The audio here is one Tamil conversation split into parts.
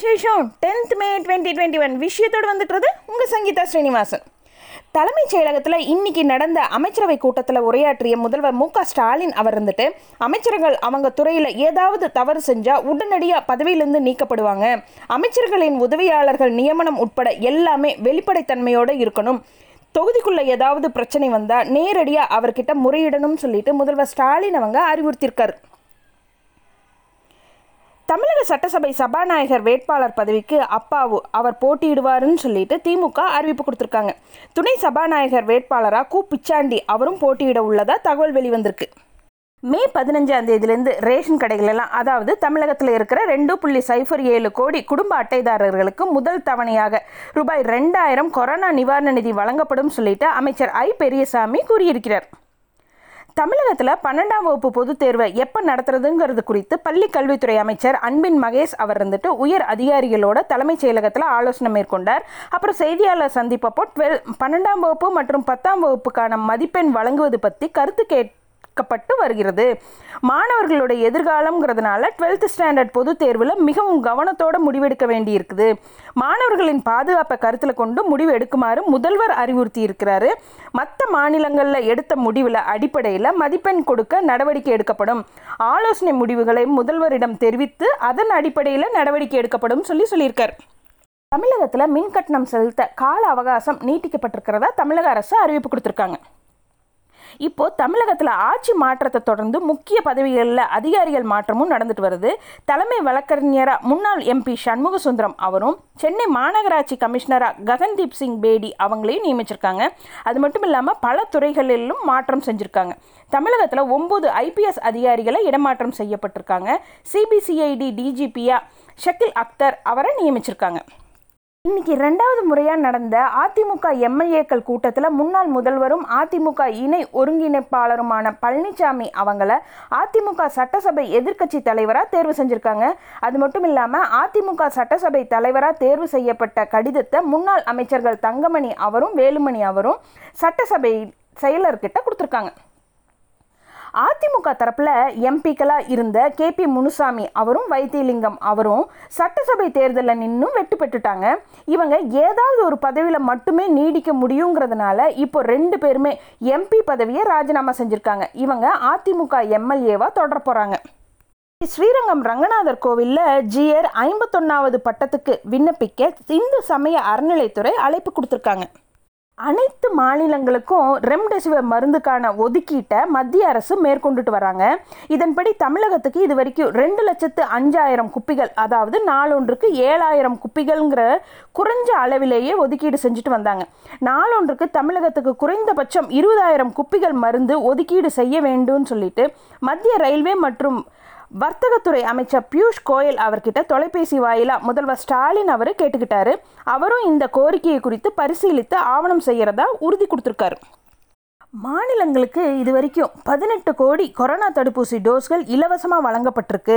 விசேஷம் tenth May twenty twenty one விஷயத்தோடு வந்துட்டுறது உங்கள் சங்கீதா ஸ்ரீனிவாசன். தலைமைச் செயலகத்தில் இன்னைக்கு நடந்த அமைச்சரவை கூட்டத்தில் உரையாற்றிய முதல்வர் மு ஸ்டாலின் அவர் இருந்துட்டு அமைச்சர்கள் அவங்க துறையில் ஏதாவது தவறு செஞ்சால் உடனடியாக பதவியிலிருந்து நீக்கப்படுவாங்க. அமைச்சர்களின் உதவியாளர்கள் நியமனம் உட்பட எல்லாமே வெளிப்படைத்தன்மையோடு இருக்கணும். தொகுதிக்குள்ளே ஏதாவது பிரச்சனை வந்தால் நேரடியாக அவர்கிட்ட முறையிடணும்னு சொல்லிட்டு முதல்வர் ஸ்டாலின் அவங்க அறிவுறுத்தியிருக்காரு. தமிழக சட்டசபை சபாநாயகர் வேட்பாளர் பதவிக்கு அப்பாவு அவர் போட்டியிடுவாருன்னு சொல்லிட்டு திமுக அறிவிப்பு கொடுத்துருக்காங்க. துணை சபாநாயகர் வேட்பாளராக கு. பிச்சாண்டி அவரும் போட்டியிட உள்ளதா தகவல் வெளிவந்திருக்கு. மே பதினஞ்சாம் தேதியிலேருந்து ரேஷன் கடைகளெல்லாம் அதாவது தமிழகத்தில் இருக்கிற ரெண்டு புள்ளி சைஃபர் ஏழு கோடி குடும்ப அட்டைதாரர்களுக்கு முதல் தவணையாக ரூபாய் ரெண்டாயிரம் கொரோனா நிவாரண நிதி வழங்கப்படும் சொல்லிட்டு அமைச்சர் ஐ. பெரியசாமி கூறியிருக்கிறார். தமிழகத்தில் பன்னெண்டாம் வகுப்பு பொதுத் தேர்வை எப்போ நடத்துறதுங்கிறது குறித்து பள்ளி கல்வித்துறை அமைச்சர் அன்பின் மகேஷ் அவர் இருந்துட்டு உயர் அதிகாரிகளோட தலைமைச் செயலகத்தில் ஆலோசனை மேற்கொண்டார். அப்புறம் செய்தியாளர் சந்திப்பப்போ டுவெல் பன்னெண்டாம் வகுப்பு மற்றும் பத்தாம் வகுப்புக்கான மதிப்பெண் வழங்குவது பற்றி கருத்து கேட் க்கப்பட்டு வருகிறது. மாணவர்களுடைய எதிர்காலம்ங்கிறதுனால டுவெல்த் ஸ்டாண்டர்ட் பொதுத் தேர்வில் மிகவும் கவனத்தோடு முடிவெடுக்க வேண்டியிருக்குது. மாணவர்களின் பாதுகாப்பை கருத்தில் கொண்டு முடிவு எடுக்குமாறு முதல்வர் அறிவுறுத்தி இருக்கிறாரு மற்ற மாநிலங்களில் எடுத்த முடிவில் அடிப்படையில் மதிப்பெண் கொடுக்க நடவடிக்கை எடுக்கப்படும். ஆலோசனை முடிவுகளை முதல்வரிடம் தெரிவித்து அதன் அடிப்படையில் நடவடிக்கை எடுக்கப்படும் சொல்லி சொல்லியிருக்கார். தமிழகத்தில் மின் கட்டணம் செலுத்த கால அவகாசம் நீட்டிக்கப்பட்டிருக்கிறதா தமிழக அரசு அறிவிப்பு கொடுத்துருக்காங்க. இப்போது தமிழகத்தில் ஆட்சி மாற்றத்தை தொடர்ந்து முக்கிய பதவிகளில் அதிகாரிகள் மாற்றமும் நடந்துட்டு வருது. தலைமை வழக்கறிஞராக முன்னாள் எம்பி சண்முக சுந்தரம் அவரும் சென்னை மாநகராட்சி கமிஷனராக ககன்தீப் சிங் பேடி அவங்களையும் நியமிச்சிருக்காங்க. அது மட்டும் இல்லாமல் பல துறைகளிலும் மாற்றம் செஞ்சுருக்காங்க. தமிழகத்தில் ஒம்பது ஐபிஎஸ் அதிகாரிகளை இடமாற்றம் செய்யப்பட்டிருக்காங்க. சிபிசிஐடி டிஜிபியா ஷக்கில் அக்தர் அவரை நியமிச்சிருக்காங்க. இன்னைக்கு ரெண்டாவது முறையாக நடந்த அதிமுக எம்எல்ஏக்கள் கூட்டத்தில் முன்னாள் முதல்வரும் அதிமுக இணை ஒருங்கிணைப்பாளருமான பழனிசாமி அவங்கள அதிமுக சட்டசபை எதிர்க்கட்சி தலைவராக தேர்வு செஞ்சுருக்காங்க. அது மட்டும் இல்லாமல் அதிமுக சட்டசபை தலைவராக தேர்வு செய்யப்பட்ட கடிதத்தை முன்னாள் அமைச்சர்கள் தங்கமணி அவரும் வேலுமணி அவரும் சட்டசபை செயலர்கிட்ட கொடுத்துருக்காங்க. அதிமுக தரப்பில் எம்பிக்களாக இருந்த கே பி முனுசாமி அவரும் வைத்தியலிங்கம் அவரும் சட்டசபை தேர்தலில் நின்றும் வெற்றி பெற்றுட்டாங்க. இவங்க ஏதாவது ஒரு பதவியில் மட்டுமே நீடிக்க முடியுங்கிறதுனால இப்போ ரெண்டு பேருமே எம்பி பதவியை ராஜினாமா செஞ்சுருக்காங்க. இவங்க அதிமுக எம்எல்ஏவாக தொடர போகிறாங்க ஸ்ரீரங்கம் ரங்கநாதர் கோவிலில் ஜிஆர் ஐம்பத்தொன்னாவது பட்டத்துக்கு விண்ணப்பிக்க இந்து சமய அறநிலைத்துறை அழைப்பு கொடுத்துருக்காங்க. அனைத்து மாநிலங்களுக்கும் ரெம்டெசிவிர் மருந்துக்கான ஒதுக்கீட்டை மத்திய அரசு மேற்கொண்டுட்டு வராங்க. இதன்படி தமிழகத்துக்கு இது வரைக்கும் ரெண்டு லட்சத்து அஞ்சாயிரம் குப்பிகள் அதாவது நாளொன்றுக்கு ஏழாயிரம் குப்பிகள்ங்கிற குறைஞ்ச அளவிலேயே ஒதுக்கீடு செஞ்சுட்டு வந்தாங்க. நாளொன்றுக்கு தமிழகத்துக்கு குறைந்தபட்சம் இருபதாயிரம் குப்பிகள் மருந்து ஒதுக்கீடு செய்ய வேண்டும்னு சொல்லிட்டு மத்திய ரயில்வே மற்றும் வர்த்தகத்துறை அமைச்சர் பியூஷ் கோயல் அவர்கிட்ட தொலைபேசி வாயிலாக முதல்வர் ஸ்டாலின் அவர் கேட்டுக்கிட்டாரு. அவரும் இந்த கோரிக்கையை குறித்து பரிசீலித்து ஆவணம் செய்கிறதா உறுதி கொடுத்துருக்காரு. மாநிலங்களுக்கு இது வரைக்கும் பதினெட்டு கோடி கொரோனா தடுப்பூசி டோஸ்கள் இலவசமாக வழங்கப்பட்டிருக்கு.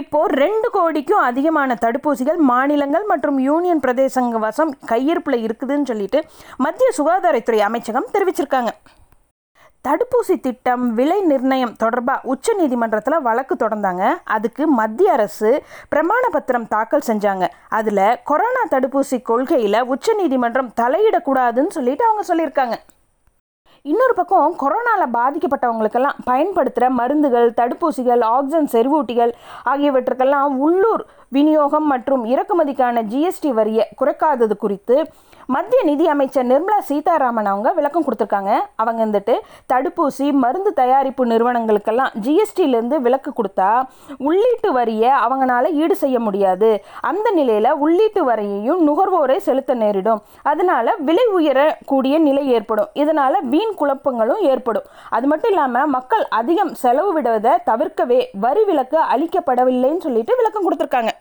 இப்போ ரெண்டு கோடிக்கும் அதிகமான தடுப்பூசிகள் மாநிலங்கள் மற்றும் யூனியன் பிரதேசங்க வசம் கையிருப்பில் இருக்குதுன்னு சொல்லிட்டு மத்திய சுகாதாரத்துறை அமைச்சகம் தெரிவிச்சிருக்காங்க. தடுப்பூசி திட்டம் விலை நிர்ணயம் தொடர்பாக உச்ச நீதிமன்றத்தில் வழக்கு தொடர்ந்தாங்க. அதுக்கு மத்திய அரசு பிரமாண பத்திரம் தாக்கல் செஞ்சாங்க. அதில் கொரோனா தடுப்பூசி கொள்கையில் உச்ச நீதிமன்றம் தலையிடக்கூடாதுன்னு சொல்லிட்டு அவங்க சொல்லியிருக்காங்க. இன்னொரு பக்கம் கொரோனாவில் பாதிக்கப்பட்டவங்களுக்கெல்லாம் பயன்படுத்துகிற மருந்துகள் தடுப்பூசிகள் ஆக்சிஜன் செறிவூட்டிகள் ஆகியவற்றுக்கெல்லாம் உள்ளூர் விநியோகம் மற்றும் இறக்குமதிக்கான ஜிஎஸ்டி வரியை குறைக்காதது குறித்து மத்திய நிதி அமைச்சர் நிர்மலா சீதாராமன் அவங்க விளக்கம் கொடுத்துருக்காங்க. அவங்க வந்துட்டு தடுப்பூசி மருந்து தயாரிப்பு நிறுவனங்களுக்கெல்லாம் ஜிஎஸ்டியிலேருந்து விலக்கு கொடுத்தா உள்ளீட்டு வரியை அவங்களால ஈடு செய்ய முடியாது. அந்த நிலையில் உள்ளீட்டு வரியையும் நுகர்வோரை செலுத்த நேரிடும். அதனால விலை உயரக்கூடிய நிலை ஏற்படும். இதனால் வீண் குழப்பங்களும் ஏற்படும். அது மட்டும் இல்லாமல் மக்கள் அதிகம் செலவு விடுவதை தவிர்க்கவே வரி விலக்கு அளிக்கப்படவில்லைன்னு சொல்லிட்டு விளக்கம் கொடுத்துருக்காங்க.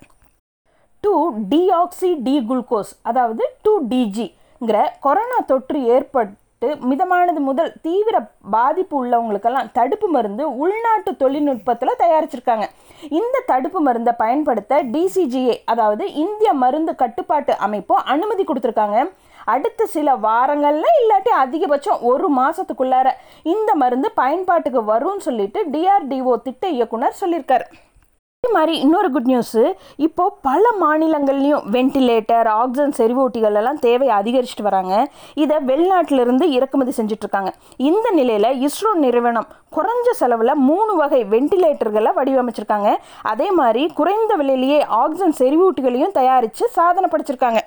டூ டிஆக்சி டி குளுக்கோஸ் அதாவது டூ டிஜிங்கிற கொரோனா தொற்று ஏற்பட்டு மிதமானது முதல் தீவிர பாதிப்பு உள்ளவங்களுக்கெல்லாம் தடுப்பு மருந்து உள்நாட்டு தொழில்நுட்பத்தில் தயாரிச்சிருக்காங்க. இந்த தடுப்பு மருந்தை பயன்படுத்த டிசிஜிஏ அதாவது இந்திய மருந்து கட்டுப்பாட்டு அமைப்பு அனுமதி கொடுத்துருக்காங்க. அடுத்த சில வாரங்களில் இல்லாட்டி அதிகபட்சம் ஒரு மாதத்துக்குள்ளார இந்த மருந்து பயன்பாட்டுக்கு வரும்னு சொல்லிட்டு டிஆர்டிஓ திட்ட இயக்குனர் சொல்லியிருக்காரு. அதே மாதிரி இன்னொரு குட் நியூஸு இப்போது பல மாநிலங்கள்லேயும் வென்டிலேட்டர் ஆக்சிஜன் செறிவூட்டிகள் எல்லாம் தேவை அதிகரிச்சுட்டு வராங்க. இதை வெளிநாட்டிலிருந்து இறக்குமதி செஞ்சுட்ருக்காங்க. இந்த நிலையில் இஸ்ரோ நிறுவனம் குறைஞ்ச செலவில் மூணு வகை வென்டிலேட்டர்களை வடிவமைச்சிருக்காங்க. அதே மாதிரி குறைந்த விலையிலேயே ஆக்சிஜன் செறிவூட்டிகளையும் தயாரித்து சாதனை படிச்சிருக்காங்க.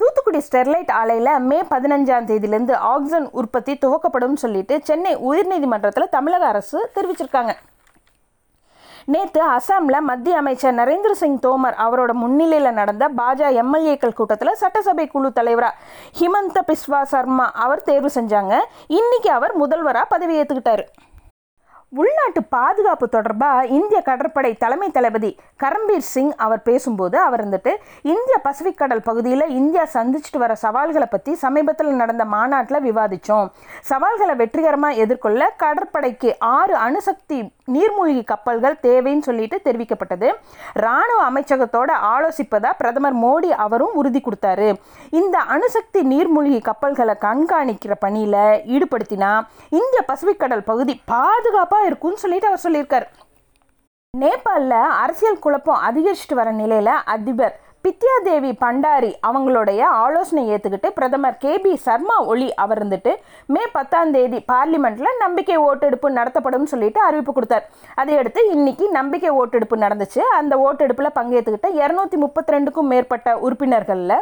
தூத்துக்குடி ஸ்டெர்லைட் ஆலையில் மே பதினஞ்சாம் தேதியிலேருந்து ஆக்சிஜன் உற்பத்தி துவக்கப்படும் சொல்லிட்டு சென்னை உயர்நீதிமன்றத்தில் தமிழக அரசு தெரிவிச்சிருக்காங்க. நேற்று அசாமில் மத்திய அமைச்சர் நரேந்திர சிங் தோமர் அவரோட முன்னிலையில் நடந்த பாஜக எம்எல்ஏக்கள் கூட்டத்தில் சட்டசபை குழு தலைவராக ஹிமந்த பிஸ்வா சர்மா அவர் தேர்வு செஞ்சாங்க. இன்னைக்கு அவர் முதல்வராக பதவியேற்றுக்கிட்டாரு உள்நாட்டு பாதுகாப்பு தொடர்பாக இந்திய கடற்படை தலைமை தளபதி கரம்பீர் சிங் அவர் பேசும்போது அவர் வந்துட்டு இந்திய பசிபிக் கடல் பகுதியில் இந்தியா சந்திச்சுட்டு வர சவால்களை பற்றி சமீபத்தில் நடந்த மாநாட்டில் விவாதித்தோம் சவால்களை வெற்றிகரமாக எதிர்கொள்ள கடற்படைக்கு ஆறு அணுசக்தி நீர்மூழ்கி கப்பல்கள் தேவைன்னு சொல்லிட்டு தெரிவிக்கப்பட்டது. ராணுவ அமைச்சகத்தோட ஆலோசிப்பதா பிரதமர் மோடி அவரும் உறுதி கொடுத்தாரு. இந்த அணுசக்தி நீர்மூழ்கி கப்பல்களை கண்காணிக்கிற பணியில் ஈடுபடுத்தினா இந்திய பசிபிக் கடல் பகுதி பாதுகாப்பாக இருக்கும்னு சொல்லிட்டு அவர் சொல்லியிருக்கார். நேபாளில் அரசியல் குழப்பம் அதிகரிச்சுட்டு வர நிலையில் அதிபர் பித்யா தேவி பண்டாரி அவங்களுடைய ஆலோசனை ஏற்றுக்கிட்டு பிரதமர் கே பி சர்மா ஒளி அவர் இருந்துட்டு மே பத்தாம் தேதி பார்லிமெண்ட்டில் நம்பிக்கை ஓட்டெடுப்பு நடத்தப்படும் சொல்லிட்டு அறிவிப்பு கொடுத்தார். அதையடுத்து இன்னைக்கு நம்பிக்கை ஓட்டெடுப்பு நடந்துச்சு. அந்த ஓட்டெடுப்பில் பங்கேற்றுக்கிட்ட இரநூத்தி முப்பத்தி ரெண்டுக்கும் மேற்பட்ட உறுப்பினர்களில்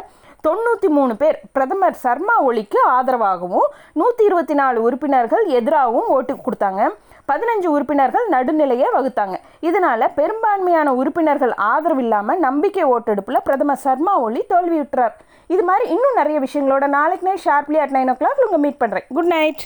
தொண்ணூற்றி மூணு பேர் பிரதமர் சர்மா ஒளிக்கு ஆதரவாகவும் நூற்றி இருபத்தி நாலு உறுப்பினர்கள் எதிராகவும் ஓட்டு கொடுத்தாங்க. பதினஞ்சு உறுப்பினர்கள் நடுநிலையை வகுத்தாங்க. இதனால பெரும்பான்மையான உறுப்பினர்கள் ஆதரவு இல்லாமல் நம்பிக்கை ஓட்டெடுப்பில் பிரதமர் சர்மா ஒளி தோல்வியுற்றார். இது மாதிரி இன்னும் நிறைய விஷயங்களோட நாளைக்கு night sharply at nine o'clock உங்கள் மீட் பண்ணுறேன் குட் நைட்